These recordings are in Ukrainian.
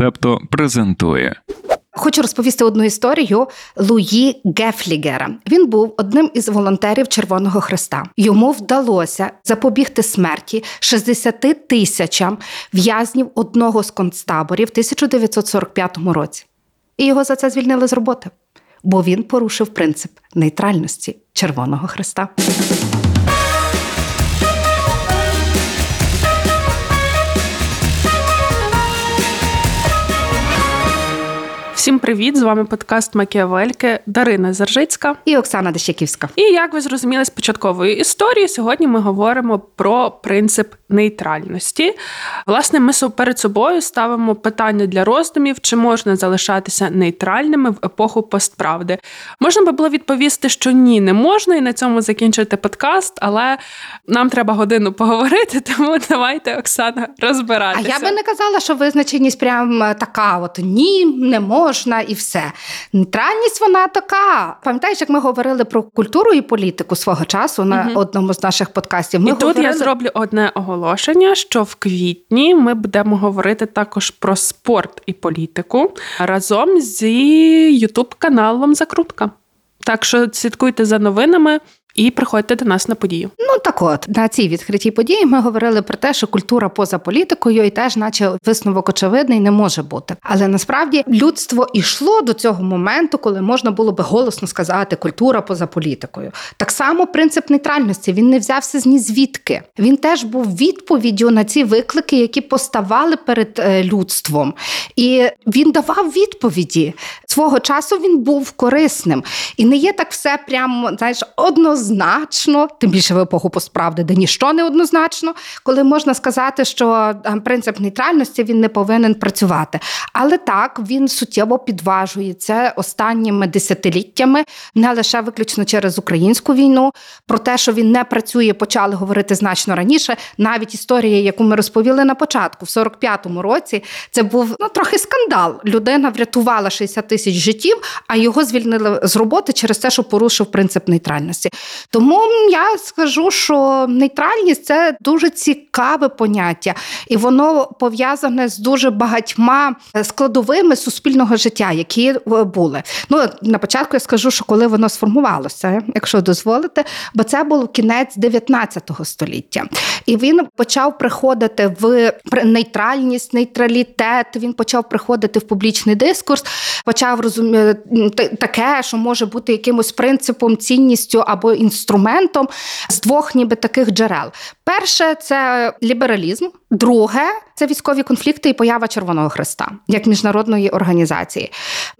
Септо презентує. Хочу розповісти одну історію Луї Гефлігера. Він був одним із волонтерів Червоного Христа. Йому вдалося запобігти смерті 60 тисячам в'язнів одного з концтаборів в 1945 році. І його за це звільнили з роботи, бо він порушив принцип нейтральності Червоного Христа. Всім привіт! З вами подкаст Макіавельки Дарина Заржицька і Оксана Дещаківська. І як ви зрозуміли з початкової історії, сьогодні ми говоримо про принцип нейтральності. Власне, ми перед собою ставимо питання для роздумів, чи можна залишатися нейтральними в епоху постправди. Можна би було відповісти, що ні, не можна, і на цьому закінчити подкаст, але нам треба годину поговорити, тому давайте, Оксана, розбиратися. А я би не казала, що визначеність прям е, така: от ні, не можна можна і все. Нейтральність вона така. Пам'ятаєш, як ми говорили про культуру і політику свого часу на угу. одному з наших подкастів. Ми і говорили... тут я зроблю одне оголошення: що в квітні ми будемо говорити також про спорт і політику разом зі Ютуб каналом Закрутка. Так що слідкуйте за новинами. І приходьте до нас на подію. Ну так от на цій відкритій події ми говорили про те, що культура поза політикою і теж, наче висновок очевидний, не може бути. Але насправді людство йшло до цього моменту, коли можна було би голосно сказати культура поза політикою. Так само принцип нейтральності він не взявся з ні звідки. Він теж був відповіддю на ці виклики, які поставали перед е, людством, і він давав відповіді свого часу. Він був корисним, і не є так все прямо знаєш, одно однозначно, тим більше в епоху постправди, де ніщо не однозначно, коли можна сказати, що ем, принцип нейтральності він не повинен працювати. Але так він суттєво підважується останніми десятиліттями, не лише виключно через українську війну. Про те, що він не працює, почали говорити значно раніше. Навіть історія, яку ми розповіли на початку, в 45-му році, це був ну трохи скандал. Людина врятувала 60 тисяч життів, а його звільнили з роботи через те, що порушив принцип нейтральності. Тому я скажу, що нейтральність це дуже цікаве поняття, і воно пов'язане з дуже багатьма складовими суспільного життя, які е, були. Ну на початку я скажу, що коли воно сформувалося, якщо дозволите, бо це був кінець 19 століття, і він почав приходити в нейтральність, нейтралітет. Він почав приходити в публічний дискурс, почав розуміти таке, що може бути якимось принципом, цінністю або інструментом з двох, ніби таких джерел. Перше це лібералізм, друге це військові конфлікти і поява Червоного Хреста як міжнародної організації.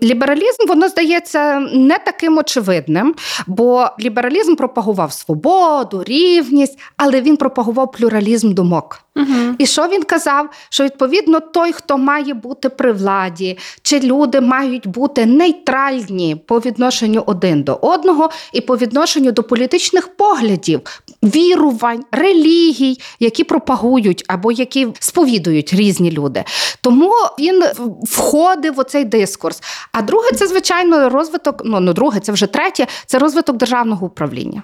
Лібералізм, воно здається не таким очевидним, бо лібералізм пропагував свободу, рівність, але він пропагував плюралізм думок. І що він казав? Що відповідно той, хто має бути при владі, чи люди мають бути нейтральні по відношенню один до одного і по відношенню до політичних поглядів, вірувань, релігій, які пропагують або які сповідують різні люди. Тому він входив у цей дискурс. А друге, це звичайно розвиток. Ну, ну друге, це вже третє, це розвиток державного управління.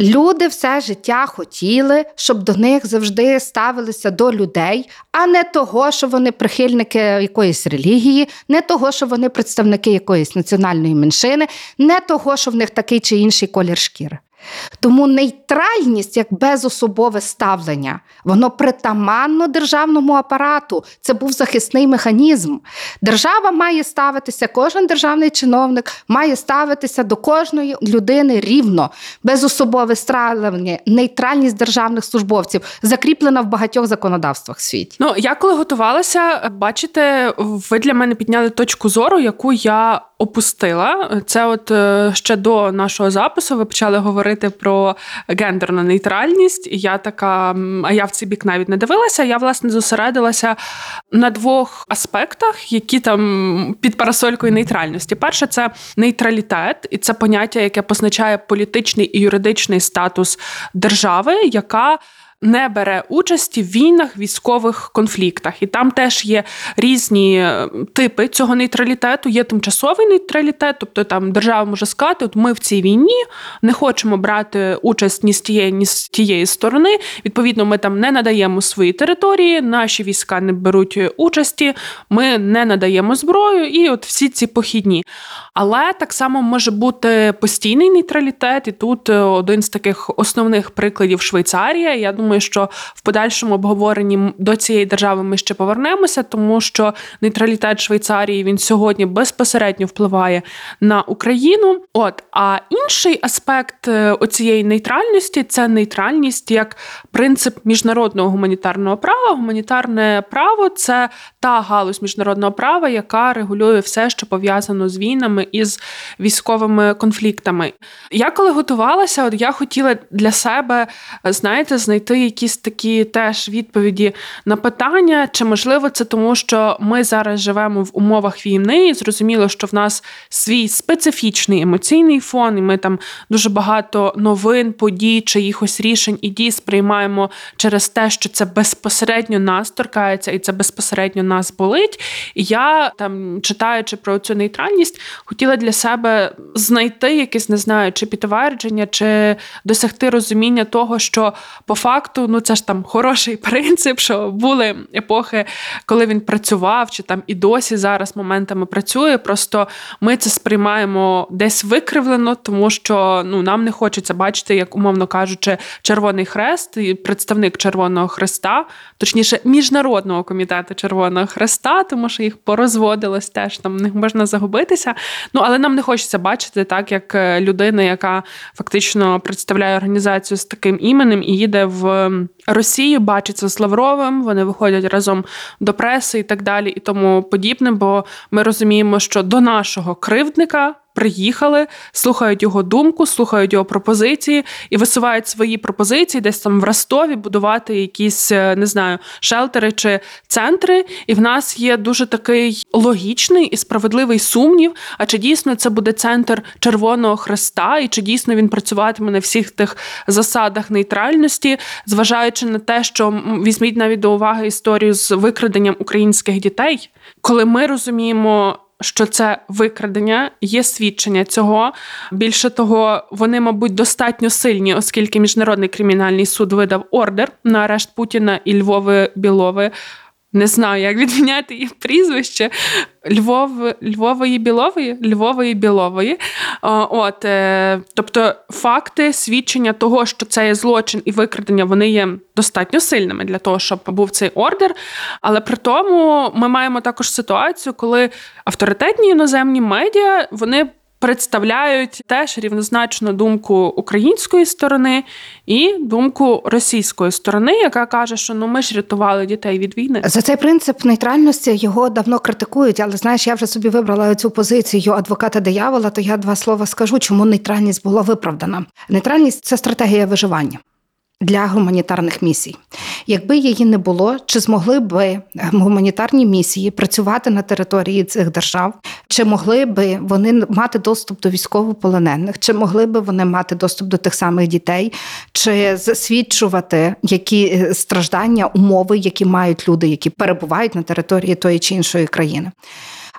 Люди все життя хотіли, щоб до них завжди ставилися до людей, а не того, що вони прихильники якоїсь релігії, не того, що вони представники якоїсь національної меншини, не того, що в них такий чи інший колір шкіри. Тому нейтральність як безособове ставлення, воно притаманно державному апарату. Це був захисний механізм. Держава має ставитися, кожен державний чиновник має ставитися до кожної людини рівно, безособове ставлення, нейтральність державних службовців закріплена в багатьох законодавствах світі. Ну я коли готувалася, бачите, ви для мене підняли точку зору, яку я опустила. Це, от е, ще до нашого запису, ви почали говорити про гендерну нейтральність. І я така, а я в цей бік навіть не дивилася. Я власне зосередилася на двох аспектах, які там під парасолькою нейтральності. Перше, це нейтралітет, і це поняття, яке позначає політичний і юридичний статус держави, яка не бере участі в війнах, військових конфліктах. І там теж є різні е, типи цього нейтралітету. Є тимчасовий нейтралітет, тобто там держава може сказати, от ми в цій війні не хочемо брати участь ні з тієї, ні з тієї сторони. Відповідно, ми там не надаємо свої території, наші війська не беруть участі, ми не надаємо зброю, і от всі ці похідні. Але так само може бути постійний нейтралітет, і тут е, один з таких основних прикладів Швейцарія. Я думаю, що в подальшому обговоренні до цієї держави ми ще повернемося, тому що нейтралітет Швейцарії він сьогодні безпосередньо впливає на Україну. От а інший аспект е, оцієї нейтральності це нейтральність як принцип міжнародного гуманітарного права. Гуманітарне право це та галузь міжнародного права, яка регулює все, що пов'язано з війнами і з військовими конфліктами. Я коли готувалася, от я хотіла для себе, знаєте, знайти якісь такі теж відповіді на питання, чи можливо це тому, що ми зараз живемо в умовах війни, і зрозуміло, що в нас свій специфічний емоційний фон, і ми там дуже багато новин, подій, чиїхось рішень і дій сприймаємо через те, що це безпосередньо нас торкається, і це безпосередньо нас болить. І я там читаючи про цю нейтральність, хотіла для себе знайти якесь, не знаю, чи підтвердження, чи досягти розуміння того, що по факту ну це ж там хороший принцип, що були епохи, коли він працював, чи там і досі зараз моментами працює. Просто ми це сприймаємо десь викривлено, тому що ну нам не хочеться бачити, як умовно кажучи, Червоний Хрест і представник Червоного Хреста, точніше, міжнародного комітету Червоного Хреста, тому що їх порозводилось теж там них можна загубитися. Ну але нам не хочеться бачити так, як е, людина, яка фактично представляє організацію з таким іменем і їде в Росію, бачиться з Лавровим. Вони виходять разом до преси і так далі, і тому подібне. Бо ми розуміємо, що до нашого кривдника приїхали, слухають його думку, слухають його пропозиції і висувають свої пропозиції, десь там в Ростові будувати якісь е, не знаю шелтери чи центри. І в нас є дуже такий логічний і справедливий сумнів. А чи дійсно це буде центр Червоного Хреста, і чи дійсно він працюватиме на всіх тих засадах нейтральності, зважаючи на те, що візьміть навіть до уваги історію з викраденням українських дітей, коли ми розуміємо що це викрадення, є свідчення цього. Більше того, вони, мабуть, достатньо сильні, оскільки міжнародний кримінальний суд видав ордер на арешт Путіна і Львови Білови не знаю, як відміняти їх прізвище Львов, Львової Білової, Львової Білової. От, е, Тобто факти свідчення того, що це є злочин і викрадення, вони є достатньо сильними для того, щоб був цей ордер. Але при тому ми маємо також ситуацію, коли авторитетні іноземні медіа вони представляють теж рівнозначно думку української сторони і думку російської сторони, яка каже, що ну ми ж рятували дітей від війни. За цей принцип нейтральності його давно критикують, але знаєш, я вже собі вибрала цю позицію адвоката диявола. То я два слова скажу, чому нейтральність була виправдана. Нейтральність це стратегія виживання для гуманітарних місій. Якби її не було, чи змогли би гуманітарні місії працювати на території цих держав, чи могли би вони мати доступ до військовополонених, чи могли би вони мати доступ до тих самих дітей, чи засвідчувати які е, страждання, умови, які мають люди, які перебувають на території тої чи іншої країни?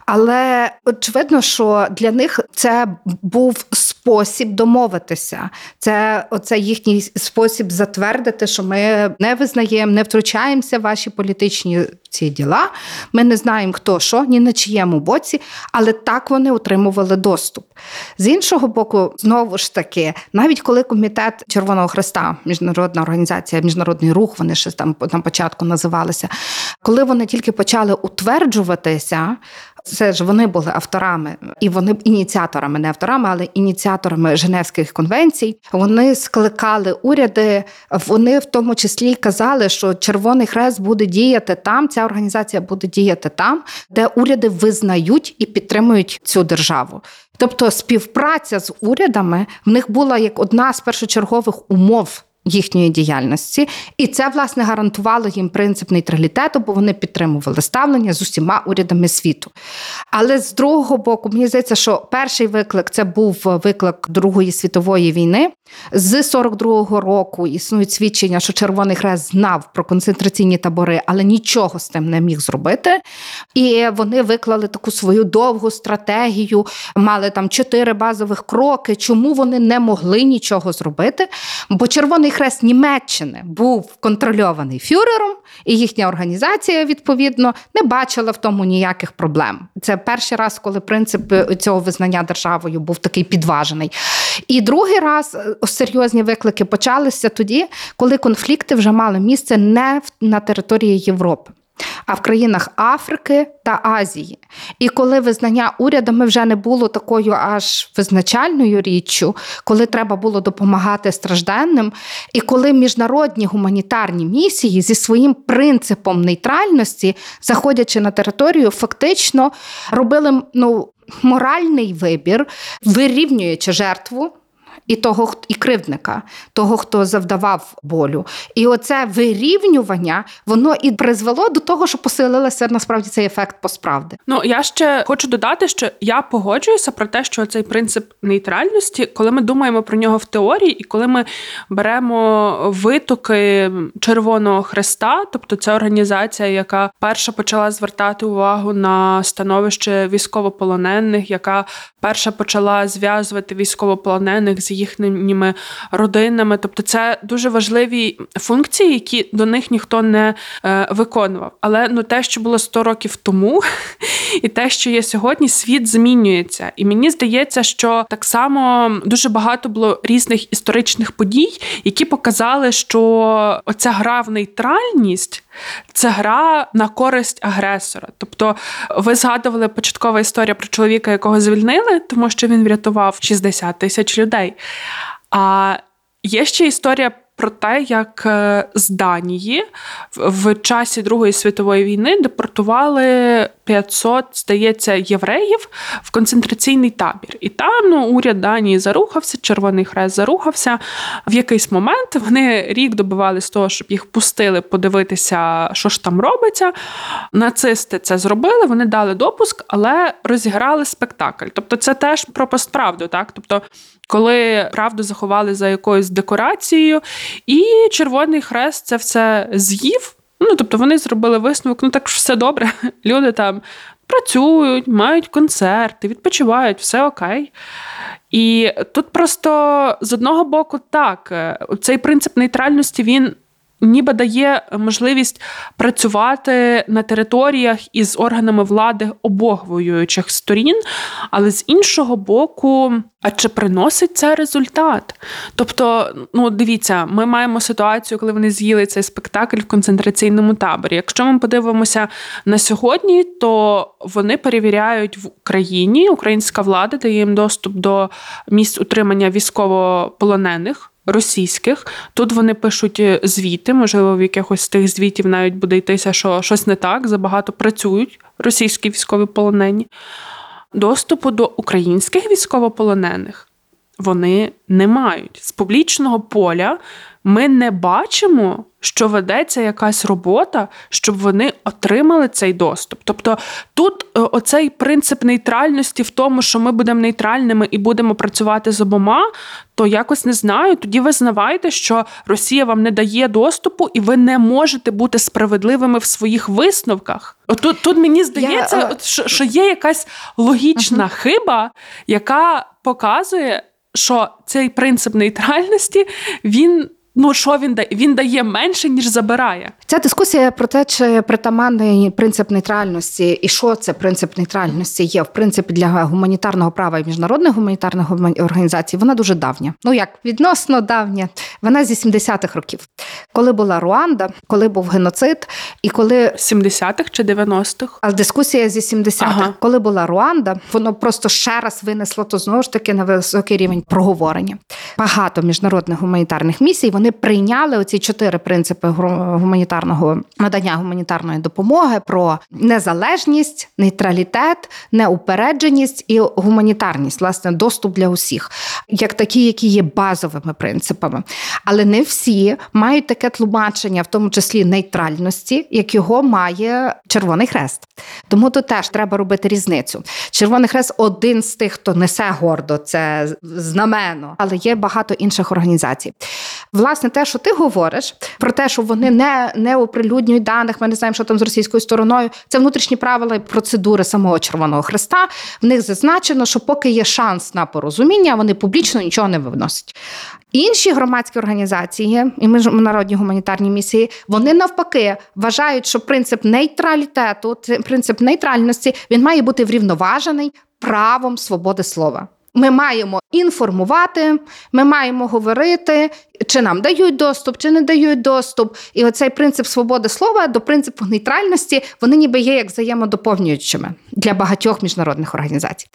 Але очевидно, що для них це був спосіб домовитися. Це оце їхній спосіб затвердити, що ми не визнаємо, не втручаємося в ваші політичні ці діла. Ми не знаємо, хто що, ні на чиєму боці, але так вони отримували доступ. З іншого боку, знову ж таки, навіть коли комітет Червоного Хреста, міжнародна організація, міжнародний рух, вони ще там на початку називалися, коли вони тільки почали утверджуватися. Це ж вони були авторами, і вони ініціаторами, не авторами, але ініціаторами Женевських конвенцій. Вони скликали уряди. Вони в тому числі казали, що Червоний Хрест буде діяти там. Ця організація буде діяти там, де уряди визнають і підтримують цю державу. Тобто співпраця з урядами в них була як одна з першочергових умов їхньої діяльності, і це власне гарантувало їм принцип нейтралітету, бо вони підтримували ставлення з усіма урядами світу. Але з другого боку, мені здається, що перший виклик це був виклик Другої світової війни, З 42-го року існують свідчення, що Червоний Хрест знав про концентраційні табори, але нічого з тим не міг зробити. І вони виклали таку свою довгу стратегію, мали там чотири базових кроки. Чому вони не могли нічого зробити? Бо Червоний Хрест Німеччини був контрольований фюрером, і їхня організація відповідно не бачила в тому ніяких проблем. Це перший раз, коли принцип цього визнання державою був такий підважений. І другий раз серйозні виклики почалися тоді, коли конфлікти вже мали місце не на території Європи. А в країнах Африки та Азії. І коли визнання урядами вже не було такою аж визначальною річчю, коли треба було допомагати стражденним, і коли міжнародні гуманітарні місії зі своїм принципом нейтральності, заходячи на територію, фактично робили ну, моральний вибір, вирівнюючи жертву і того, і кривдника, того, хто завдавав болю. І оце вирівнювання воно і призвело до того, що посилилося насправді цей ефект посправди. Ну я ще хочу додати, що я погоджуюся про те, що цей принцип нейтральності, коли ми думаємо про нього в теорії, і коли ми беремо витоки Червоного Хреста, тобто це організація, яка перша почала звертати увагу на становище військовополонених, яка перша почала зв'язувати військовополонених з їхніми родинами. Тобто, це дуже важливі функції, які до них ніхто не е, виконував. Але ну те, що було 100 років тому, і те, що є сьогодні, світ змінюється. І мені здається, що так само дуже багато було різних історичних подій, які показали, що оця гра в нейтральність. Це гра на користь агресора. Тобто, ви згадували початкова історія про чоловіка, якого звільнили, тому що він врятував 60 тисяч людей. А є ще історія про те, як е, з Данії в часі Другої світової війни депортували 500, здається, євреїв в концентраційний табір. І там ну, уряд Данії зарухався, Червоний Хрест зарухався. В якийсь момент вони рік добивалися того, щоб їх пустили подивитися, що ж там робиться. Нацисти це зробили, вони дали допуск, але розіграли спектакль. Тобто, це теж про постправду, так? Тобто, коли правду заховали за якоюсь декорацією, і Червоний Хрест це все з'їв. Ну, тобто вони зробили висновок, ну так все добре. Люди там працюють, мають концерти, відпочивають, все окей. І тут просто з одного боку, так, е, цей принцип нейтральності він ніби дає можливість працювати на територіях із органами влади обох воюючих сторін, але з іншого боку, а чи приносить це результат? Тобто, ну дивіться, ми маємо ситуацію, коли вони з'їли цей спектакль в концентраційному таборі. Якщо ми подивимося на сьогодні, то вони перевіряють в Україні, українська влада дає їм доступ до місць утримання військовополонених російських. Тут вони пишуть е, звіти, можливо, в якихось з тих звітів навіть буде йтися, що щось не так, забагато працюють російські військові полонені. Доступу до українських військовополонених вони не мають. З публічного поля ми не бачимо, що ведеться якась робота, щоб вони отримали цей доступ. Тобто тут е, оцей принцип нейтральності в тому, що ми будемо нейтральними і будемо працювати з обома, то якось не знаю. Тоді визнавайте, що Росія вам не дає доступу, і ви не можете бути справедливими в своїх висновках. Тут тут мені здається, Я... що, що є якась логічна uh-huh. хиба, яка показує. Що цей принцип нейтральності він ну що він дає? Він дає менше ніж забирає. Ця дискусія про те, чи притаманний принцип нейтральності, і що це принцип нейтральності є в принципі для гуманітарного права і міжнародних гуманітарних організацій. Вона дуже давня. Ну як відносно давня, вона зі 70-х років, коли була Руанда, коли був геноцид, і коли 70-х чи 90-х? А дискусія зі 70-х, ага. коли була Руанда, воно просто ще раз винесло то знову ж таки на високий рівень проговорення. Багато міжнародних гуманітарних місій вони вони прийняли оці чотири принципи гуманітарного надання гуманітарної допомоги про незалежність, нейтралітет, неупередженість і гуманітарність, власне, доступ для усіх, як такі, які є базовими принципами. Але не всі мають таке тлумачення, в тому числі нейтральності, як його має Червоний Хрест. Тому тут теж треба робити різницю. Червоний Хрест один з тих, хто несе гордо це знамено, але є багато інших організацій. Власне, те, що ти говориш, про те, що вони не не оприлюднюють даних, ми не знаємо, що там з російською стороною. Це внутрішні правила і процедури самого Червоного Хреста. В них зазначено, що поки є шанс на порозуміння, вони публічно нічого не виносять. Інші громадські організації і міжнародні гуманітарні місії вони навпаки вважають, що принцип нейтралітету, принцип нейтральності він має бути врівноважений правом свободи слова. Ми маємо інформувати, ми маємо говорити, чи нам дають доступ, чи не дають доступ. І оцей принцип свободи слова до принципу нейтральності вони ніби є як взаємодоповнюючими для багатьох міжнародних організацій.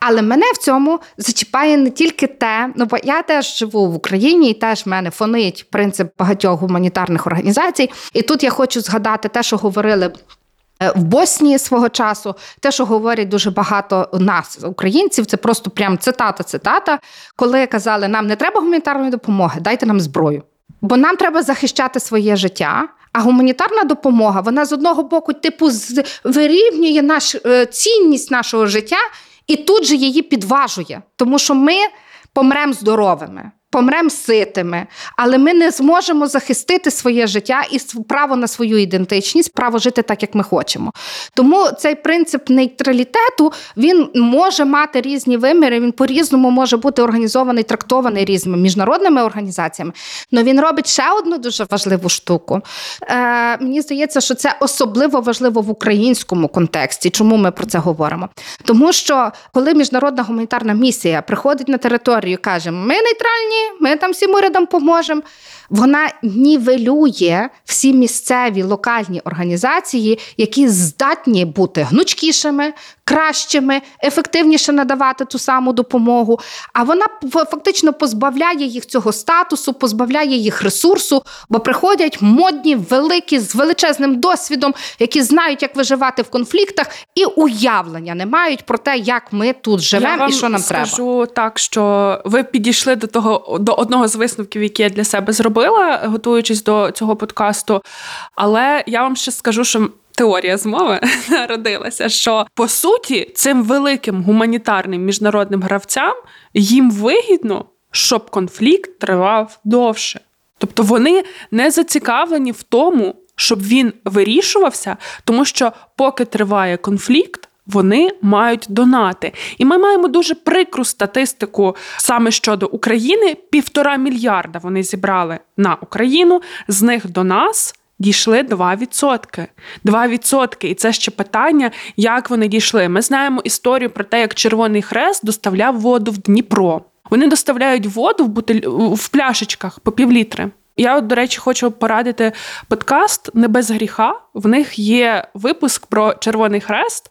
Але мене в цьому зачіпає не тільки те, ну бо я теж живу в Україні, і теж мене фонить принцип багатьох гуманітарних організацій. І тут я хочу згадати те, що говорили в Боснії свого часу те, що говорять дуже багато нас, українців, це просто прям цитата, цитата, коли казали, нам не треба гуманітарної допомоги, дайте нам зброю. Бо нам треба захищати своє життя. А гуманітарна допомога, вона з одного боку, типу, вирівнює наш е, цінність нашого життя і тут же її підважує, тому що ми помремо здоровими помремо ситими, але ми не зможемо захистити своє життя і право на свою ідентичність, право жити так, як ми хочемо. Тому цей принцип нейтралітету він може мати різні виміри. Він по-різному може бути організований, трактований різними міжнародними організаціями. Але він робить ще одну дуже важливу штуку. Е, Мені здається, що це особливо важливо в українському контексті. Чому ми про це говоримо? Тому що коли міжнародна гуманітарна місія приходить на територію, каже, ми нейтральні ми там всім урядом поможемо. Вона нівелює всі місцеві локальні організації, які здатні бути гнучкішими, кращими, ефективніше надавати ту саму допомогу. А вона фактично позбавляє їх цього статусу, позбавляє їх ресурсу, бо приходять модні, великі, з величезним досвідом, які знають, як виживати в конфліктах, і уявлення не мають про те, як ми тут живемо і що нам скажу треба. Скажу так, що ви підійшли до того до одного з висновків, які я для себе зробила, готуючись до цього подкасту. Але я вам ще скажу, що теорія змови народилася, що по суті цим великим гуманітарним міжнародним гравцям їм вигідно, щоб конфлікт тривав довше. Тобто вони не зацікавлені в тому, щоб він вирішувався, тому що поки триває конфлікт. Вони мають донати, і ми маємо дуже прикру статистику саме щодо України. Півтора мільярда вони зібрали на Україну. З них до нас дійшли 2%. 2%. І це ще питання, як вони дійшли. Ми знаємо історію про те, як Червоний Хрест доставляв воду в Дніпро. Вони доставляють воду в бутиль в пляшечках по півлітри. Я, до речі, хочу порадити подкаст Не без гріха. В них є випуск про Червоний Хрест.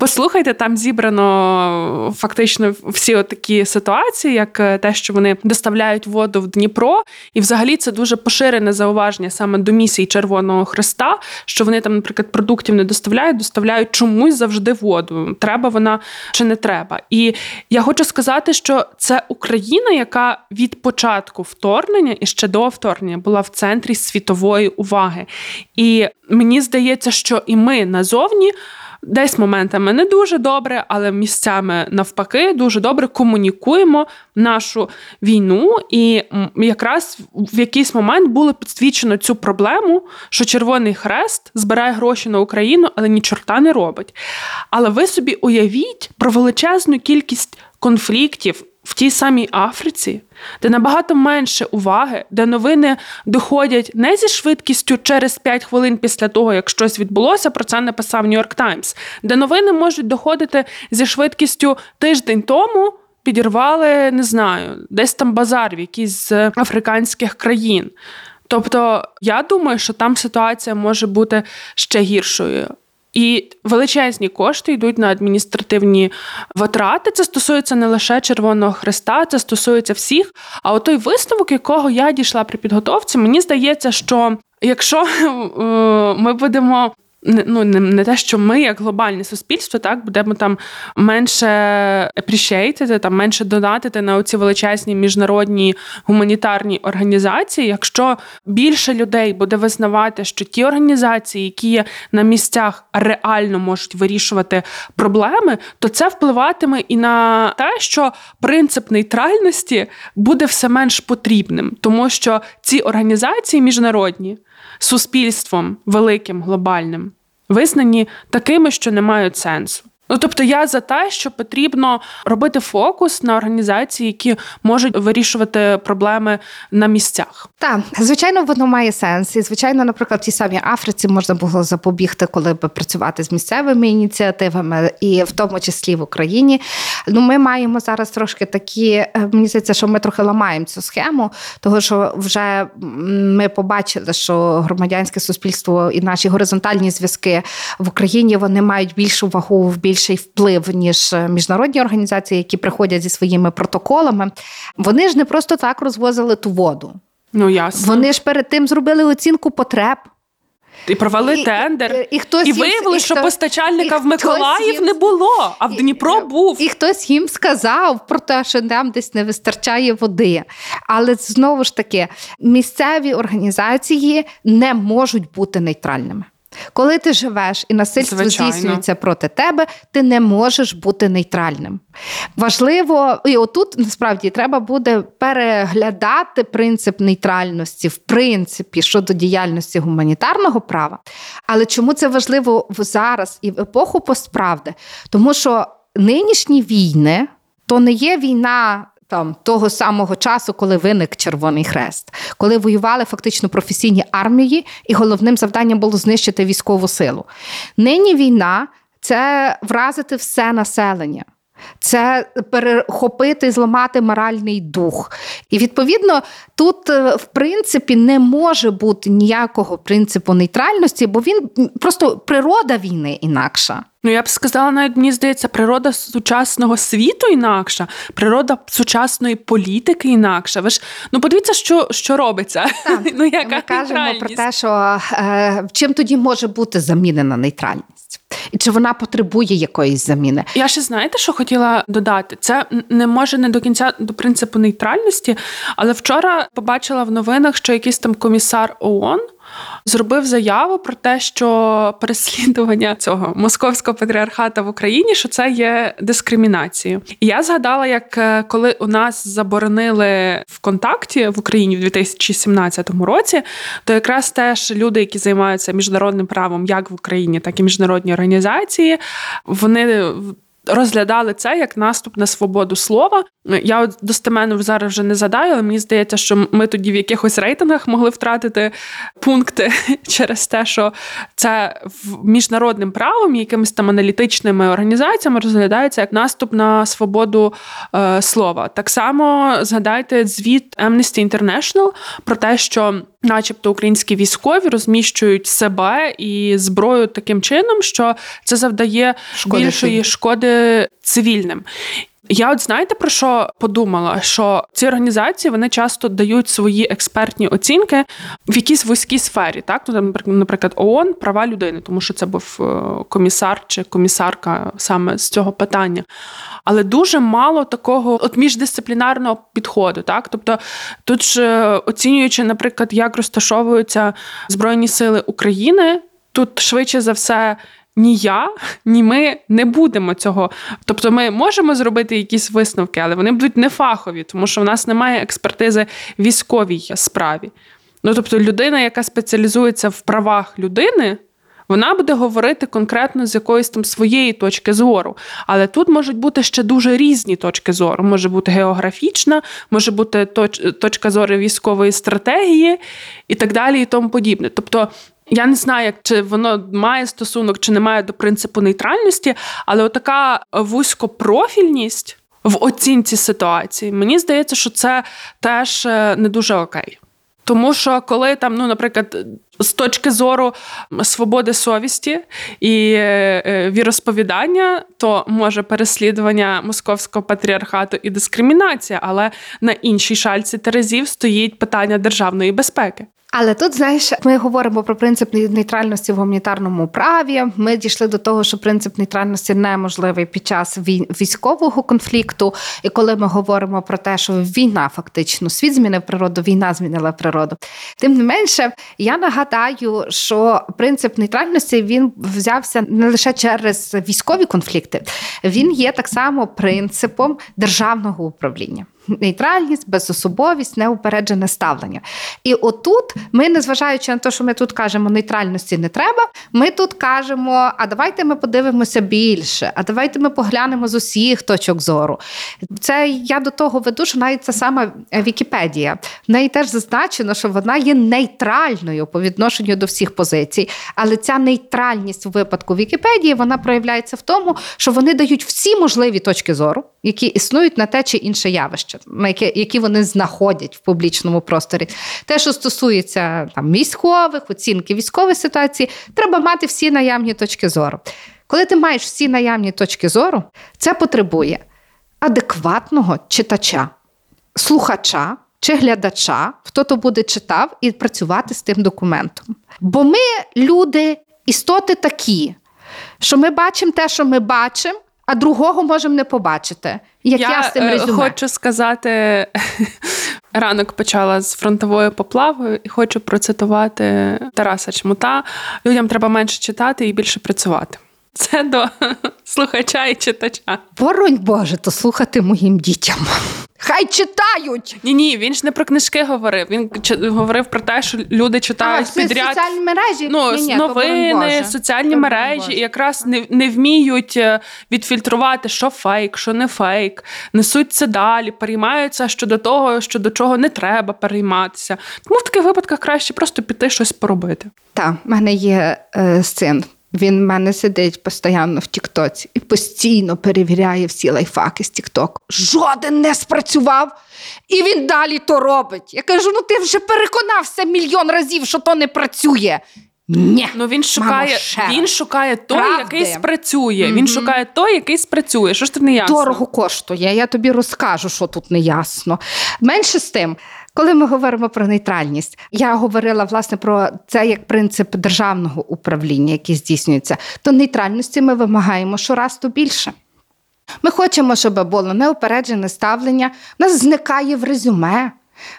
Послухайте, там зібрано фактично всі такі ситуації, як е, те, що вони доставляють воду в Дніпро, і взагалі це дуже поширене зауваження саме до місії Червоного Хреста, що вони там, наприклад, продуктів не доставляють, доставляють чомусь завжди воду. Треба вона чи не треба. І я хочу сказати, що це Україна, яка від початку вторгнення і ще до вторгнення була в центрі світової уваги. І мені здається, що і ми назовні. Десь моментами не дуже добре, але місцями навпаки дуже добре комунікуємо нашу війну, і якраз в якийсь момент було підсвічено цю проблему, що Червоний Хрест збирає гроші на Україну, але ні чорта не робить. Але ви собі уявіть про величезну кількість конфліктів в тій самій Африці, де набагато менше уваги, де новини доходять не зі швидкістю через 5 хвилин після того, як щось відбулося, про це написав Нью-Йорк Таймс, де новини можуть доходити зі швидкістю тиждень тому. Підірвали, не знаю, десь там базар в якійсь з африканських країн. Тобто, я думаю, що там ситуація може бути ще гіршою. І величезні кошти йдуть на адміністративні витрати. Це стосується не лише Червоного Христа, це стосується всіх. А от той висновок, якого я дійшла при підготовці, мені здається, що якщо е, ми будемо ну не, не те, що ми, як глобальне суспільство, так будемо там менше appreciate, там менше донатити на оці величезні міжнародні гуманітарні організації. Якщо більше людей буде визнавати, що ті організації, які є на місцях, реально можуть вирішувати проблеми, то це впливатиме і на те, що принцип нейтральності буде все менш потрібним, тому що ці організації міжнародні суспільством великим глобальним визнані такими, що не мають сенсу. Ну, тобто я за те, що потрібно робити фокус на організації, які можуть вирішувати проблеми на місцях. Так, звичайно, воно має сенс. І звичайно, наприклад, в тій самій Африці можна було запобігти, коли би працювати з місцевими ініціативами, і в тому числі в Україні. Ну, ми маємо зараз трошки такі. Е, мені здається, що ми трохи ламаємо цю схему, тому що вже ми побачили, що громадянське суспільство і наші горизонтальні зв'язки в Україні вони мають більшу вагу в більш більший вплив ніж е, міжнародні організації, які приходять зі своїми протоколами. Вони ж не просто так розвозили ту воду. Ну ясно. Вони ж перед тим зробили оцінку потреб. І провели і, тендер, і, і, хтось і виявили, їм, що хто, постачальника в Миколаїв їм, не було, а в Дніпро був. І хтось їм сказав про те, що нам десь не вистачає води. Але знову ж таки, місцеві організації не можуть бути нейтральними. Коли ти живеш і насильство Звичайно. здійснюється проти тебе, ти не можеш бути нейтральним. Важливо, і отут насправді треба буде переглядати принцип нейтральності, в принципі, щодо діяльності гуманітарного права. Але чому це важливо зараз і в епоху постправди? Тому що нинішні війни то не є війна там того самого часу, коли виник Червоний Хрест, коли воювали фактично професійні армії, і головним завданням було знищити військову силу. Нині війна це вразити все населення. Це перехопити зламати моральний дух. І відповідно тут, е, в принципі, не може бути ніякого принципу нейтральності, бо він просто природа війни інакша. Ну, я б сказала, навіть мені здається, природа сучасного світу інакша, природа сучасної політики інакша. Ви ж ну подивіться, що що робиться. Так, ну яка Ми кажемо про те, що е, чим тоді може бути замінена нейтральність, і чи вона потребує якоїсь заміни? Я ще знаєте, що хотіла додати? Це не може не до кінця до принципу нейтральності, але вчора побачила в новинах, що якийсь там комісар ООН зробив заяву про те, що переслідування цього московського патріархата в Україні що це є дискримінацією. І я згадала, як е, коли у нас заборонили ВКонтакті в Україні в 2017 році, то якраз теж люди, які займаються міжнародним правом, як в Україні, так і міжнародні організації, вони розглядали це як наступ на свободу слова. Я достеменно зараз вже не задаю, але мені здається, що ми тоді в якихось рейтингах могли втратити пункти через те, що це міжнародним правом, якимись там аналітичними організаціями розглядається як наступ на свободу е, слова. Так само згадайте звіт Amnesty International про те, що начебто українські військові розміщують себе і зброю таким чином, що це завдає шкоди більшої шкоди цивільним. Я от знаєте про що подумала? Що ці організації вони часто дають свої експертні оцінки в якійсь вузькій сфері, так ну, наприклад, ООН права людини, тому що це був е, комісар чи комісарка саме з цього питання. Але дуже мало такого от міждисциплінарного підходу. Так, тобто тут ж оцінюючи, наприклад, як розташовуються збройні сили України, тут швидше за все ні я, ні ми не будемо цього. Тобто, ми можемо зробити якісь висновки, але вони будуть нефахові, тому що в нас немає експертизи військовій справі. Ну тобто, людина, яка спеціалізується в правах людини. Вона буде говорити конкретно з якоїсь там своєї точки зору. Але тут можуть бути ще дуже різні точки зору. Може бути географічна, може бути точ- точка зору військової стратегії і так далі, і тому подібне. Тобто я не знаю, як чи воно має стосунок, чи не має до принципу нейтральності, але отака вузькопрофільність в оцінці ситуації, мені здається, що це теж е, не дуже окей. Тому що коли там, ну, наприклад, з точки зору свободи совісті і е, е, віросповідання, то може переслідування московського патріархату і дискримінація, але на іншій шальці терезів стоїть питання державної безпеки. Але тут, знаєш, ми говоримо про принцип нейтральності в гуманітарному праві. Ми дійшли до того, що принцип нейтральності неможливий під час військового конфлікту. І коли ми говоримо про те, що війна фактично світ змінив природу, війна змінила природу. Тим не менше, я нагадаю, що принцип нейтральності він взявся не лише через військові конфлікти, він є так само принципом державного управління нейтральність, безособовість, неупереджене ставлення. І отут ми, незважаючи на те, що ми тут кажемо, нейтральності не треба. Ми тут кажемо: а давайте ми подивимося більше, а давайте ми поглянемо з усіх точок зору. Це я до того веду, що навіть це сама Вікіпедія. В неї теж зазначено, що вона є нейтральною по відношенню до всіх позицій. Але ця нейтральність у випадку Вікіпедії вона проявляється в тому, що вони дають всі можливі точки зору, які існують на те чи інше явище які вони знаходять в публічному просторі. Те, що стосується там військових, оцінки військової ситуації, треба мати всі наявні точки зору. Коли ти маєш всі наявні точки зору, це потребує адекватного читача, слухача чи глядача, хто то буде читав і працювати з тим документом. Бо ми, люди, істоти такі, що ми бачимо те, що ми бачимо, а другого можемо не побачити. Як я, я з цим е, резюме. хочу сказати, ранок почала з фронтової поплави і хочу процитувати Тараса Чмута. Людям треба менше читати і більше працювати. Це до слухача і читача. Боронь Боже, то слухати моїм дітям. Хай читають. Ні, ні, він ж не про книжки говорив. Він ч- говорив про те, що люди читають а, підряд соціальні мережі. Ну, ні, ні, новини, соціальні то мережі і якраз не не вміють е, відфільтрувати, що фейк, що не фейк, несуть це далі, переймаються щодо того, що до чого не треба перейматися. Тому в таких випадках краще просто піти щось поробити. Так, в мене є е, син. Він в мене сидить постійно в Тіктоці і постійно перевіряє всі лайфаки з Тікток. Жоден не спрацював, і він далі то робить. Я кажу: ну ти вже переконався мільйон разів, що то не працює. Ні, ну він шукає Мамо, він шукає той, Правди. який спрацює. Mm-hmm. Він шукає той, який спрацює. Що ж ти не ясно? Дорого коштує. Я тобі розкажу, що тут не ясно. Менше з тим. Коли ми говоримо про нейтральність, я говорила власне про це як принцип державного управління, який здійснюється, то нейтральності ми вимагаємо щораз то більше. Ми хочемо, щоб було неупереджене ставлення, нас зникає в резюме.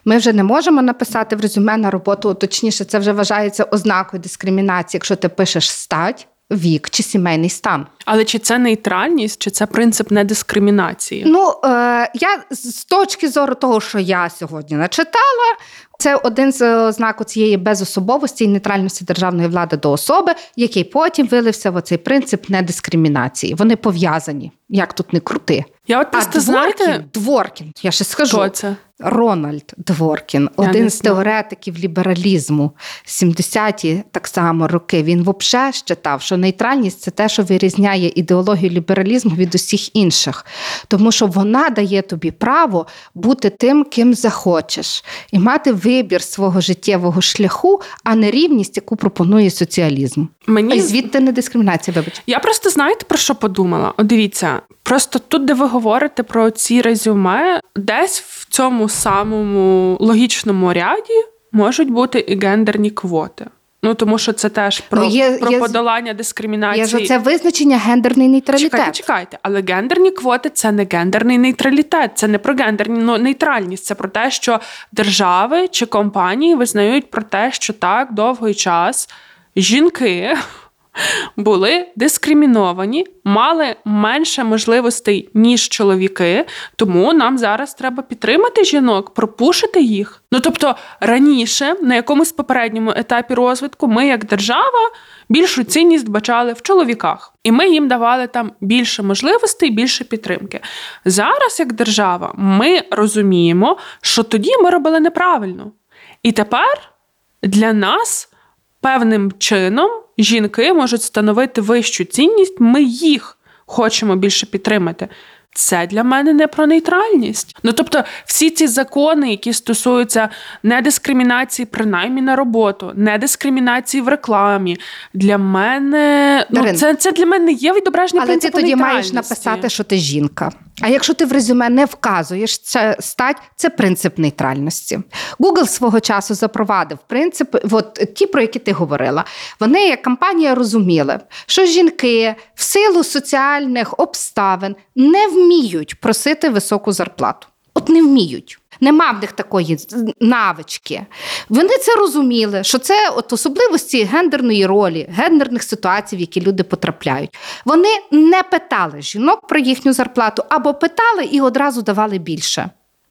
Ми вже не можемо написати в резюме на роботу, точніше, це вже вважається ознакою дискримінації, якщо ти пишеш стать вік чи сімейний стан. Але чи це нейтральність, чи це принцип недискримінації? Ну е, я з точки зору того, що я сьогодні начитала, це один з ознаків цієї безособовості і нейтральності державної влади до особи, який потім вилився в оцей принцип недискримінації. Вони пов'язані, як тут не крути. Я от просто знаєте... Дворкін, я ще скажу. Хто це? Рональд Дворкін, я один з теоретиків лібералізму, 70-ті так само роки. Він взагалі считав, що нейтральність це те, що вирізняє ідеологію лібералізму від усіх інших, тому що вона дає тобі право бути тим, ким захочеш, і мати вибір свого життєвого шляху, а не рівність, яку пропонує соціалізм. Мені і звідти не дискримінація. Вибач. Я просто знаєте про що подумала? О, дивіться, просто тут, де ви говорите про ці резюме, десь в цьому самому логічному ряді можуть бути і гендерні квоти. Ну тому що це теж про ну, є, про є, подолання дискримінації. Є ж це визначення гендерний нейтралітет. Чекайте, чекайте, але гендерні квоти це не гендерний нейтралітет, це не про гендерну нейтральність. Це про те, що держави чи компанії визнають про те, що так довгий час жінки були дискриміновані, мали менше можливостей, ніж чоловіки. Тому нам зараз треба підтримати жінок, пропушити їх. Ну тобто раніше, на якомусь попередньому етапі розвитку, ми, як держава, більшу цінність бачали в чоловіках, і ми їм давали там більше можливостей, більше підтримки. Зараз, як держава, ми розуміємо, що тоді ми робили неправильно. І тепер для нас певним чином жінки можуть становити вищу цінність, ми їх хочемо більше підтримати. Це для мене не про нейтральність. Ну тобто, всі ці закони, які стосуються недискримінації, принаймні на роботу, недискримінації в рекламі, для мене ну, це це для мене є відображення. Але ти тоді маєш написати, що ти жінка. А якщо ти в резюме не вказуєш це стать, це принцип нейтральності. Google свого часу запровадив принцип, от ті, про які ти говорила. Вони як компанія розуміли, що жінки в силу соціальних обставин не вміють просити високу зарплату. От не вміють. Нема в них такої навички. Вони це розуміли, що це от особливості гендерної ролі, гендерних ситуацій, в які люди потрапляють. Вони не питали жінок про їхню зарплату або питали і одразу давали більше.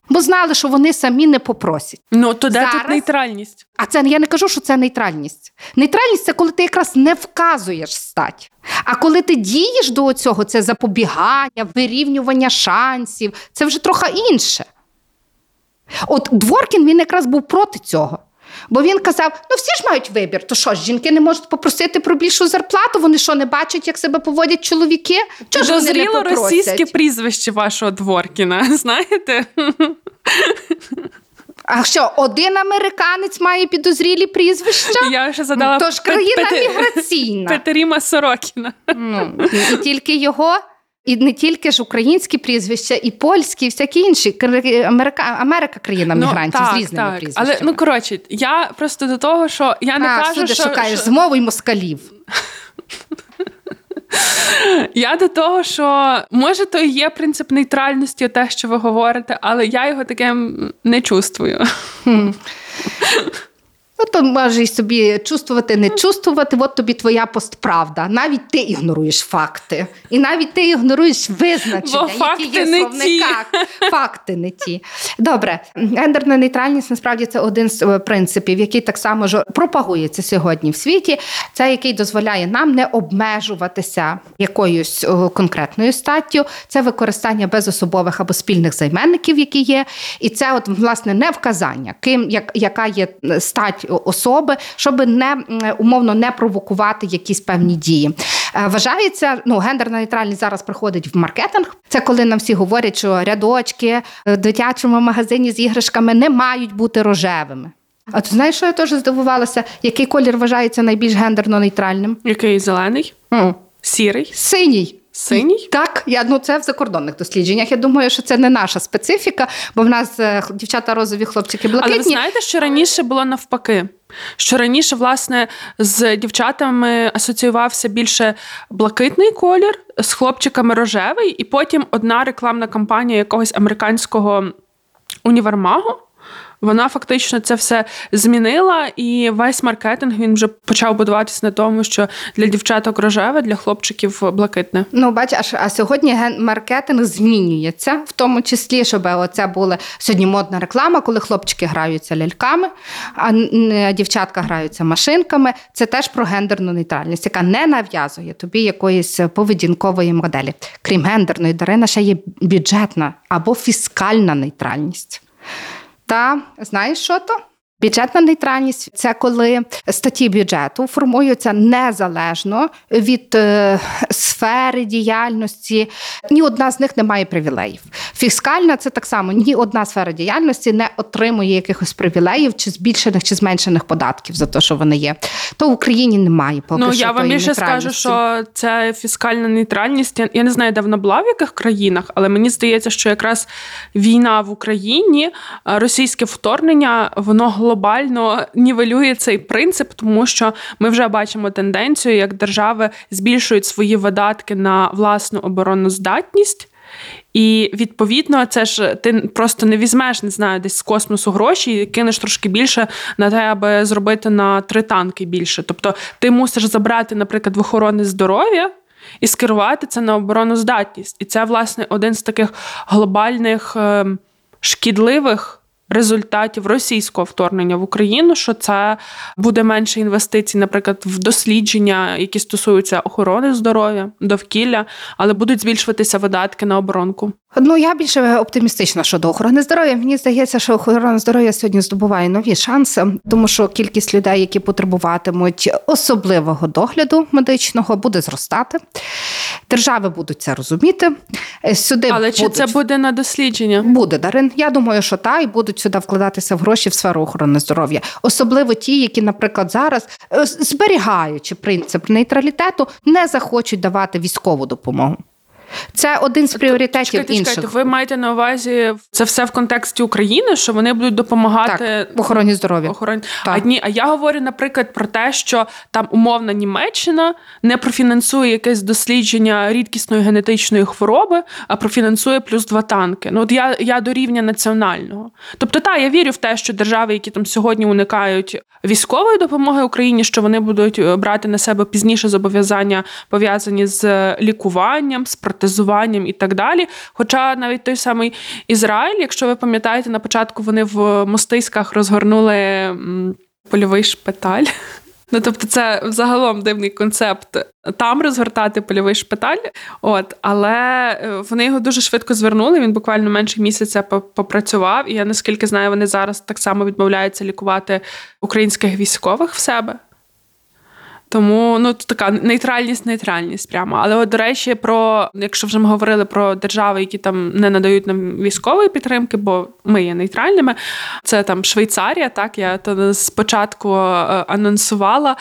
Бо знали, що вони самі не попросять. Ну то де Зараз... тут нейтральність? А це я не кажу, що це нейтральність. Нейтральність це коли ти якраз не вказуєш стать. А коли ти дієш до цього, це запобігання, вирівнювання шансів, це вже трохи інше. От Дворкін він якраз був проти цього. Бо він казав: ну всі ж мають вибір, то що ж, жінки не можуть попросити про більшу зарплату, вони що не бачать, як себе поводять чоловіки? Чого ж вони не попросять? російське прізвище вашого Дворкіна, знаєте? А що, один американець має підозрілі прізвища? Я вже задала Тож країна міграційна. Петеріма Сорокіна. Ну, І тільки його і не тільки ж українські прізвища, і польські, і всякі інші. Америка Америка країна ну, мігрантів ну, так, з різними так. прізвищами. Але ну коротше, я просто до того, що я не а, кажу, що... шукаєш що... змову й москалів. Я до того, що може то і є принцип нейтральності, те, що ви говорите, але я його таким не чувствую. Ну, то можеш собі чувствувати, не чувствувати, от тобі твоя постправда. Навіть ти ігноруєш факти. І навіть ти ігноруєш визначення, Бо які є в словниках. Факти не ті. Добре, гендерна нейтральність насправді це один з е, принципів, який так само ж пропагується сьогодні в світі. Це який дозволяє нам не обмежуватися якоюсь конкретною статтю. Це використання безособових або спільних займенників, які є. І це, от, власне, не вказання, ким як, яка є е, стать особи, щоб не умовно не провокувати якісь певні дії. Е, вважається, ну гендерна нейтральність зараз приходить в маркетинг. Це коли нам всі говорять, що рядочки в дитячому магазині з іграшками не мають бути рожевими. А ти знаєш, що я теж здивувалася? Який колір вважається найбільш гендерно нейтральним? Який зелений? Mm. Сірий? Синій. Синій? Так, я ну це в закордонних дослідженнях. Я думаю, що це не наша специфіка, бо в нас е, дівчата розові, хлопчики блакитні. Але ви знаєте, що раніше було навпаки? Що раніше, власне, з дівчатами асоціювався більше блакитний колір, з хлопчиками рожевий, і потім одна рекламна кампанія якогось американського універмагу вона фактично це все змінила, і весь маркетинг він вже почав будуватися на тому, що для дівчаток рожеве, для хлопчиків блакитне. Ну, бач, а, а сьогодні маркетинг змінюється, в тому числі, щоб оце була сьогодні модна реклама, коли хлопчики граються ляльками, а дівчатка граються машинками. Це теж про гендерну нейтральність, яка не нав'язує тобі якоїсь поведінкової моделі. Крім гендерної, Дарина ще є бюджетна або фіскальна нейтральність. Та знаєш що то? Бюджетна нейтральність це коли статті бюджету формуються незалежно від е, сфери діяльності. Ні одна з них не має привілеїв. Фіскальна це так само ні одна сфера діяльності не отримує якихось привілеїв чи збільшених чи зменшених податків за те, що вони є. То в Україні немає поки ну, що я вам більше скажу, що це фіскальна нейтральність. Я, я не знаю, де вона була в яких країнах, але мені здається, що якраз війна в Україні, російське вторгнення, воно глобально нівелює цей принцип, тому що ми вже бачимо тенденцію, як держави збільшують свої видатки на власну обороноздатність. І відповідно, це ж ти просто не візьмеш, не знаю, десь з космосу гроші і кинеш трошки більше на те, аби зробити на три танки більше. Тобто ти мусиш забрати, наприклад, в охорони здоров'я і скерувати це на обороноздатність. І це, власне, один з таких глобальних ем, шкідливих результатів російського вторгнення в Україну, що це буде менше інвестицій, наприклад, в дослідження, які стосуються охорони здоров'я, довкілля, але будуть збільшуватися видатки на оборонку. Ну я більше оптимістична щодо охорони здоров'я. Мені здається, що охорона здоров'я сьогодні здобуває нові шанси, тому що кількість людей, які потребуватимуть особливого догляду медичного, буде зростати. Держави будуть це розуміти. Сюди але будуть... чи це буде на дослідження? Буде Дарин. Я думаю, що та і будуть сюди вкладатися в гроші в сферу охорони здоров'я, особливо ті, які, наприклад, зараз е, зберігаючи принцип нейтралітету, не захочуть давати військову допомогу. Це один з пріоритетів чекайте, інших. Чекайте, ви маєте на увазі це все в контексті України, що вони будуть допомагати так, в охороні здоров'я. Охороні. А ні, а я говорю, наприклад, про те, що там умовна Німеччина не профінансує якесь дослідження рідкісної генетичної хвороби, а профінансує плюс два танки. Ну от я я до рівня національного. Тобто, та я вірю в те, що держави, які там сьогодні уникають військової допомоги Україні, що вони будуть е, брати на себе пізніше зобов'язання пов'язані з лікуванням, з протезуванням і так далі. Хоча навіть той самий Ізраїль, якщо ви пам'ятаєте, на початку вони в мостиськах розгорнули польовий шпиталь. Ну, тобто, це взагалом дивний концепт там розгортати польовий шпиталь. От, але е, вони його дуже швидко звернули. Він буквально менше місяця попрацював. І я наскільки знаю, вони зараз так само відмовляються лікувати українських військових в себе. Тому ну така нейтральність, нейтральність прямо. Але от, до речі, про якщо вже ми говорили про держави, які там не надають нам військової підтримки, бо ми є нейтральними. Це там Швейцарія. Так я то спочатку е, анонсувала.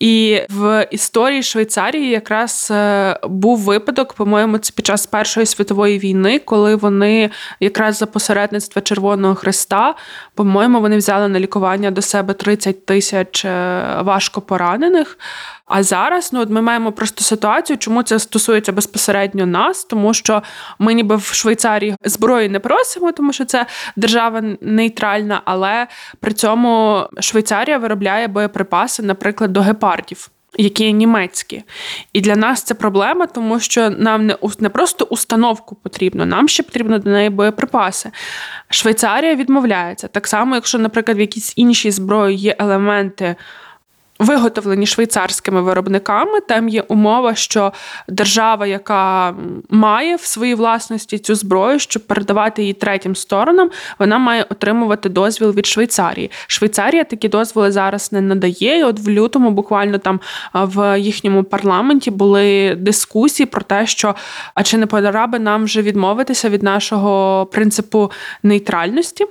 І в історії Швейцарії якраз е, був випадок, по-моєму, це під час Першої світової війни, коли вони якраз за посередництва Червоного Христа, по-моєму, вони взяли на лікування до себе 30 тисяч е, важко поранених. А зараз ну, от ми маємо просто ситуацію, чому це стосується безпосередньо нас, тому що ми ніби в Швейцарії зброї не просимо, тому що це держава нейтральна, але при цьому Швейцарія виробляє боєприпаси, наприклад, до гепардів. Які є німецькі, і для нас це проблема, тому що нам не не просто установку потрібно, нам ще потрібно до неї боєприпаси. Швейцарія відмовляється так само, якщо, наприклад, в якійсь іншій зброї є елементи виготовлені швейцарськими виробниками. Там є умова, що держава, яка має в своїй власності цю зброю, щоб передавати її третім сторонам, вона має отримувати дозвіл від Швейцарії. Швейцарія такі дозволи зараз не надає. І От в лютому, буквально там в їхньому парламенті були дискусії про те, що а чи не пора би нам вже відмовитися від нашого принципу нейтральності.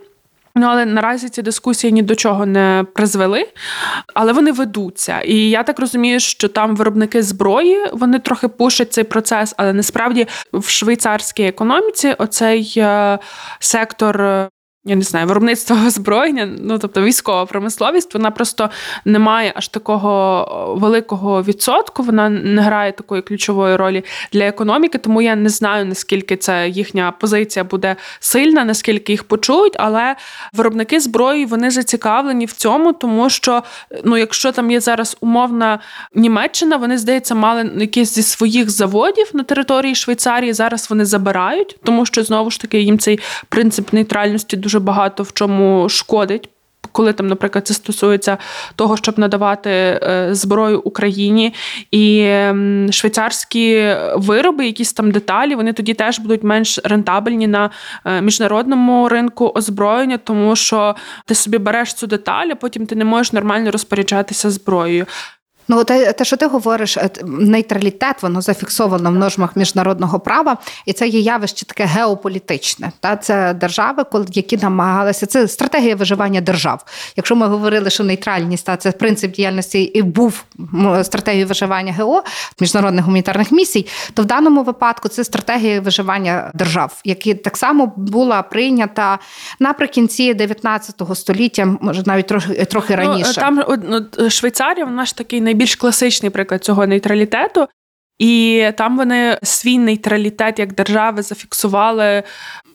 Ну, але наразі ці дискусії ні до чого не призвели, але вони ведуться. І я так розумію, що там виробники зброї вони трохи пушать цей процес, але насправді в швейцарській економіці оцей е, сектор я не знаю, виробництво озброєння, ну тобто військова промисловість, вона просто не має аж такого великого відсотку. Вона не грає такої ключової ролі для економіки. Тому я не знаю наскільки це їхня позиція буде сильна, наскільки їх почують. Але виробники зброї вони зацікавлені в цьому, тому що ну, якщо там є зараз умовна Німеччина, вони здається, мали якісь зі своїх заводів на території Швейцарії. Зараз вони забирають, тому що знову ж таки їм цей принцип нейтральності дуже дуже багато в чому шкодить. Коли там, наприклад, це стосується того, щоб надавати е, зброю Україні і швейцарські вироби, якісь там деталі, вони тоді теж будуть менш рентабельні на е, міжнародному ринку озброєння, тому що ти собі береш цю деталь, а потім ти не можеш нормально розпоряджатися зброєю. Ну, те, те, що ти говориш, е, нейтралітет, воно зафіксовано в нормах міжнародного права, і це є явище таке геополітичне. Та це держави, які намагалися. Це стратегія виживання держав. Якщо ми говорили, що нейтральність та це принцип діяльності і був стратегією виживання ГО міжнародних гуманітарних місій, то в даному випадку це стратегія виживання держав, які так само була прийнята наприкінці 19 століття, може навіть трохи трохи ну, раніше. Там ну, Швейцарія, вона ж такий найбільш класичний приклад цього нейтралітету. І там вони свій нейтралітет як держави зафіксували,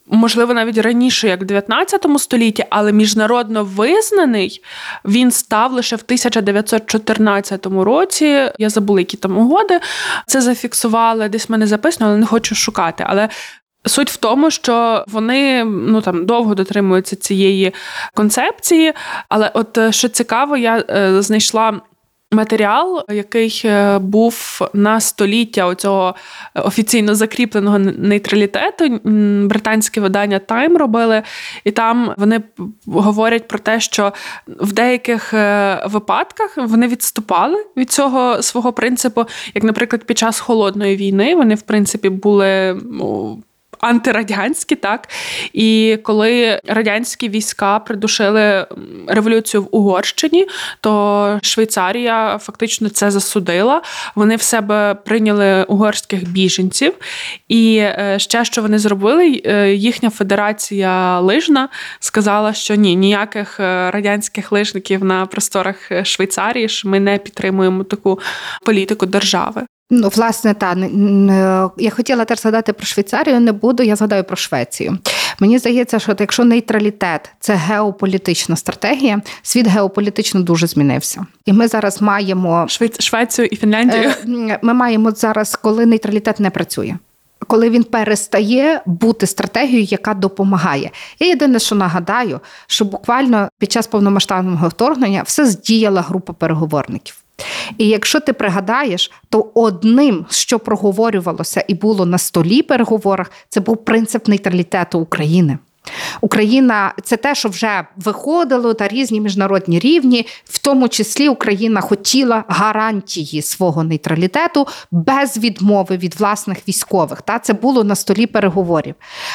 можливо, навіть раніше, як в 19 столітті, але міжнародно визнаний він став лише в 1914 році. Я забула, які там угоди це зафіксували. Десь мене записано, але не хочу шукати. Але Суть в тому, що вони ну там довго дотримуються цієї концепції. Але, от що цікаво, я е, знайшла матеріал, який е, був на століття оцього офіційно закріпленого нейтралітету. Британське видання Time робили, і там вони говорять про те, що в деяких е, випадках вони відступали від цього свого принципу, як, наприклад, під час холодної війни вони, в принципі, були. Ну, антирадянські, так і коли радянські війська придушили революцію в Угорщині, то Швейцарія фактично це засудила. Вони в себе прийняли угорських біженців, і е, ще що вони зробили, е, їхня федерація лижна сказала, що ні, ніяких е, радянських лижників на просторах Швейцарії ж ми не підтримуємо таку політику держави. Ну, власне, та я хотіла теж згадати про Швейцарію, не буду. Я згадаю про Швецію. Мені здається, що якщо нейтралітет це геополітична стратегія, світ геополітично дуже змінився, і ми зараз маємо Швецію і Фінляндію. Е, ми маємо зараз, коли нейтралітет не працює. Коли він перестає бути стратегією, яка допомагає. Я єдине, що нагадаю, що буквально під час повномасштабного вторгнення все здіяла група переговорників. І якщо ти пригадаєш, то одним, що проговорювалося і було на столі переговорах, це був принцип нейтралітету України. Україна це те, що вже виходило та різні міжнародні рівні, в тому числі Україна хотіла гарантії свого нейтралітету без відмови від власних військових. Та це було на столі переговорів.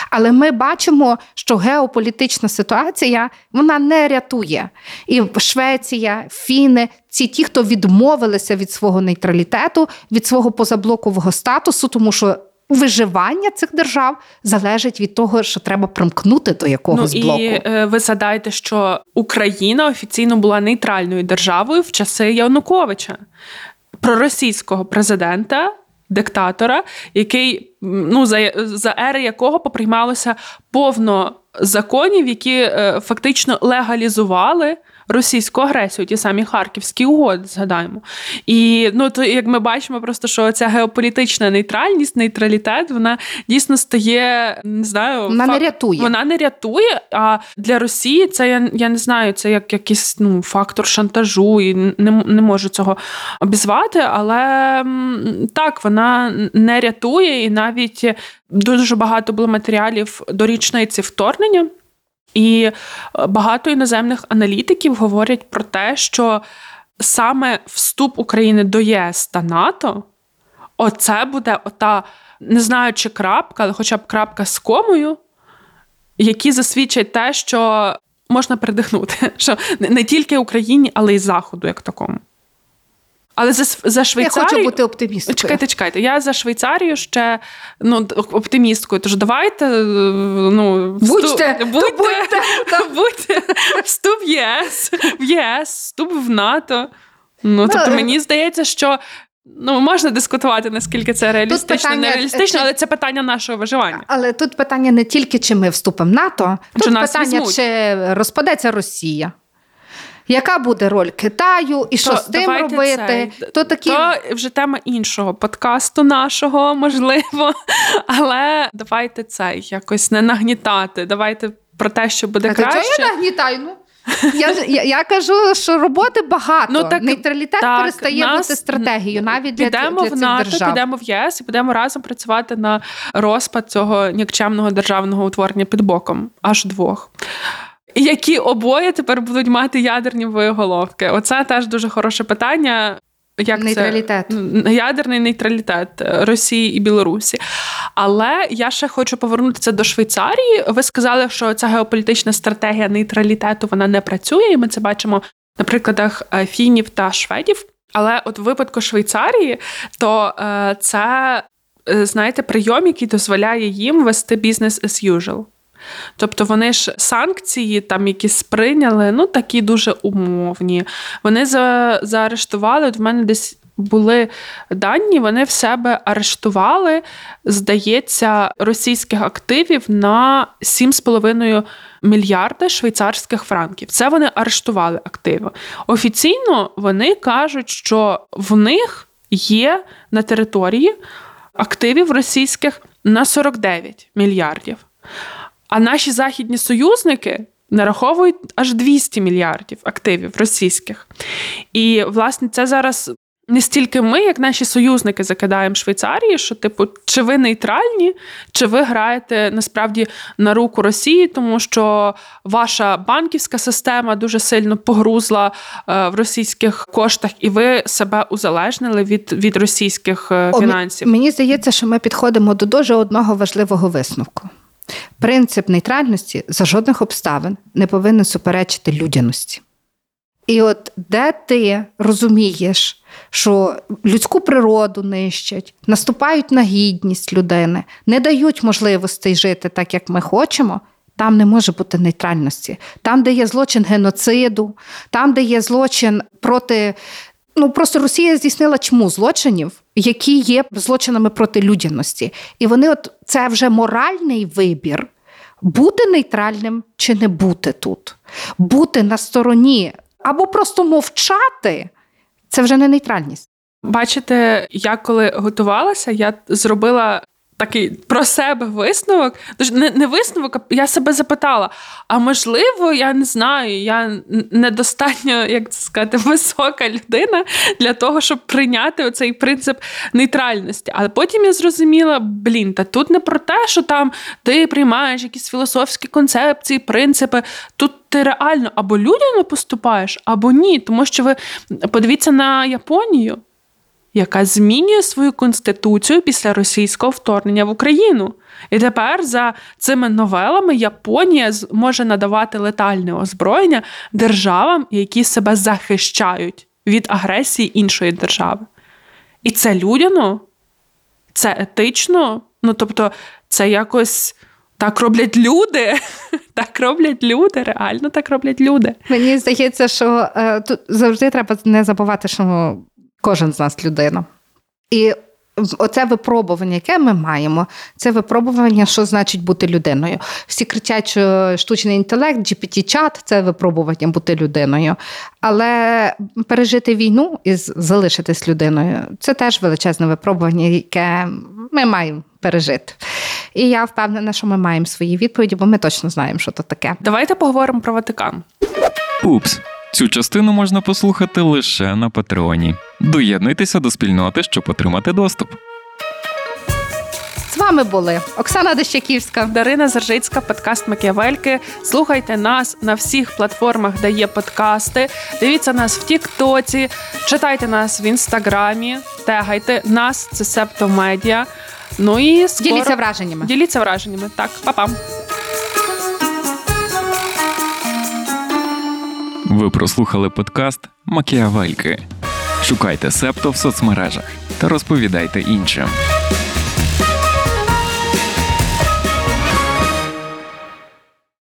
Але ми бачимо, що геополітична ситуація вона не рятує. І Швеція, Фіни. Ці ті, хто відмовилися від свого нейтралітету, від свого позаблокового статусу, тому що виживання цих держав залежить від того, що треба примкнути до якогось ну, блоку. І е, ви згадаєте, що Україна офіційно була нейтральною державою в часи Януковича, проросійського президента. Диктатора, який ну за за ери якого поприймалося повно законів, які е, фактично легалізували російську агресію, ті самі харківські угоди, згадаємо. І ну то як ми бачимо, просто що ця геополітична нейтральність, нейтралітет, вона дійсно стає не знаю, вона фак... не рятує. Вона не рятує. А для Росії це я я не знаю, це як якийсь ну фактор шантажу, і не, не можу цього обізвати, але так вона не рятує, і навіть дуже багато було матеріалів до річниці вторгнення. І е, багато іноземних аналітиків говорять про те, що саме вступ України до ЄС та НАТО, оце буде ота, не знаю, чи крапка, але хоча б крапка з комою, які засвідчать те, що можна передихнути, що не тільки Україні, але й Заходу, як такому. Але за за Швейцарію... Я хочу бути оптимісткою. Чекайте, чекайте. Я за Швейцарію ще ну, оптимісткою. Тож давайте ну, будьте, будьте, будьте, будьте вступ в ЄС, в ЄС, вступ в НАТО. Ну, тобто, ну, мені здається, що. Ну, можна дискутувати, наскільки це реалістично, питання, нереалістично, чи... але це питання нашого виживання. Але тут питання не тільки чи ми вступимо в НАТО, тут чи питання, чи розпадеться Росія. Яка буде роль Китаю і що з тим робити? Це. То такі то вже тема іншого подкасту нашого, можливо. Але давайте це якось не нагнітати. Давайте про те, що буде а краще. Чого я нагнітаю? Ну? Я я, я кажу, що роботи багато. Ну, так, Нейтралітет так, перестає нас, бути стратегією навіть для, підемо для цих в НАТО, держав. підемо в ЄС і будемо разом працювати на розпад цього нікчемного державного утворення під боком, аж двох які обоє тепер будуть мати ядерні боєголовки? Оце теж дуже хороше питання. Як нейтралітет. Це? Ядерний нейтралітет Росії і Білорусі. Але я ще хочу повернутися до Швейцарії. Ви сказали, що ця геополітична стратегія нейтралітету вона не працює, і ми це бачимо на прикладах е, фінів та шведів. Але от в випадку Швейцарії, то е, це, е, знаєте, прийом, який дозволяє їм вести бізнес as usual. Тобто вони ж санкції, там які сприйняли, ну такі дуже умовні. Вони за, заарештували. От в мене десь були дані, вони в себе арештували, здається, російських активів на 7,5 мільярда швейцарських франків. Це вони арештували активи. Офіційно вони кажуть, що в них є на території активів російських на 49 мільярдів. А наші західні союзники нараховують аж 200 мільярдів активів російських. І, власне, це зараз. Не стільки ми, як наші союзники, закидаємо Швейцарії, що, типу, чи ви нейтральні, чи ви граєте насправді на руку Росії, тому що ваша банківська система дуже сильно погрузла е, в російських коштах, і ви себе узалежнили від від російських е, фінансів. О, мені здається, що ми підходимо до дуже одного важливого висновку. Принцип нейтральності за жодних обставин не повинен суперечити людяності. І от де ти розумієш, що людську природу нищать, наступають на гідність людини, не дають можливостей жити так, як ми хочемо. Там не може бути нейтральності. Там, де є злочин геноциду, там, де є злочин проти. Ну просто Росія здійснила чому злочинів, які є злочинами проти людяності. І вони, от це вже моральний вибір. Бути нейтральним чи не бути тут, бути на стороні або просто мовчати це вже не нейтральність. Бачите, я коли готувалася, я зробила такий про себе висновок. Не, не висновок, а я себе запитала: а можливо, я не знаю, я недостатньо, як це сказати, висока людина для того, щоб прийняти цей принцип нейтральності. Але потім я зрозуміла, блін, та тут не про те, що там ти приймаєш якісь філософські концепції, принципи. Тут ти реально або людяно поступаєш, або ні. Тому що ви подивіться на Японію яка змінює свою конституцію після російського вторгнення в Україну. І тепер за цими новелами Японія може надавати летальне озброєння державам, які себе захищають від агресії іншої держави. І це людяно, це етично. Ну тобто, це якось. Так роблять люди, так роблять люди, реально так роблять люди. Мені здається, що е, тут завжди треба не забувати, що Кожен з нас людина. І оце випробування, яке ми маємо, це випробування, що значить бути людиною. Всі кричать, що штучний інтелект, GPT-чат це випробування бути людиною. Але пережити війну і залишитись людиною це теж величезне випробування, яке ми маємо пережити. І я впевнена, що ми маємо свої відповіді, бо ми точно знаємо, що це таке. Давайте поговоримо про Ватикан. Упс. Цю частину можна послухати лише на Патреоні. Доєднуйтеся до спільноти, щоб отримати доступ. З вами були Оксана Дещаківська, Дарина Заржицька, подкаст Макіавельки. Слухайте нас на всіх платформах, де є подкасти. Дивіться нас в Тіктоці, читайте нас в інстаграмі, тегайте нас, це Септо Медіа. Ну і скоро... діліться враженнями. Діліться враженнями. Так, па-па. Ви прослухали подкаст Макіавельки. Шукайте септо в соцмережах та розповідайте іншим.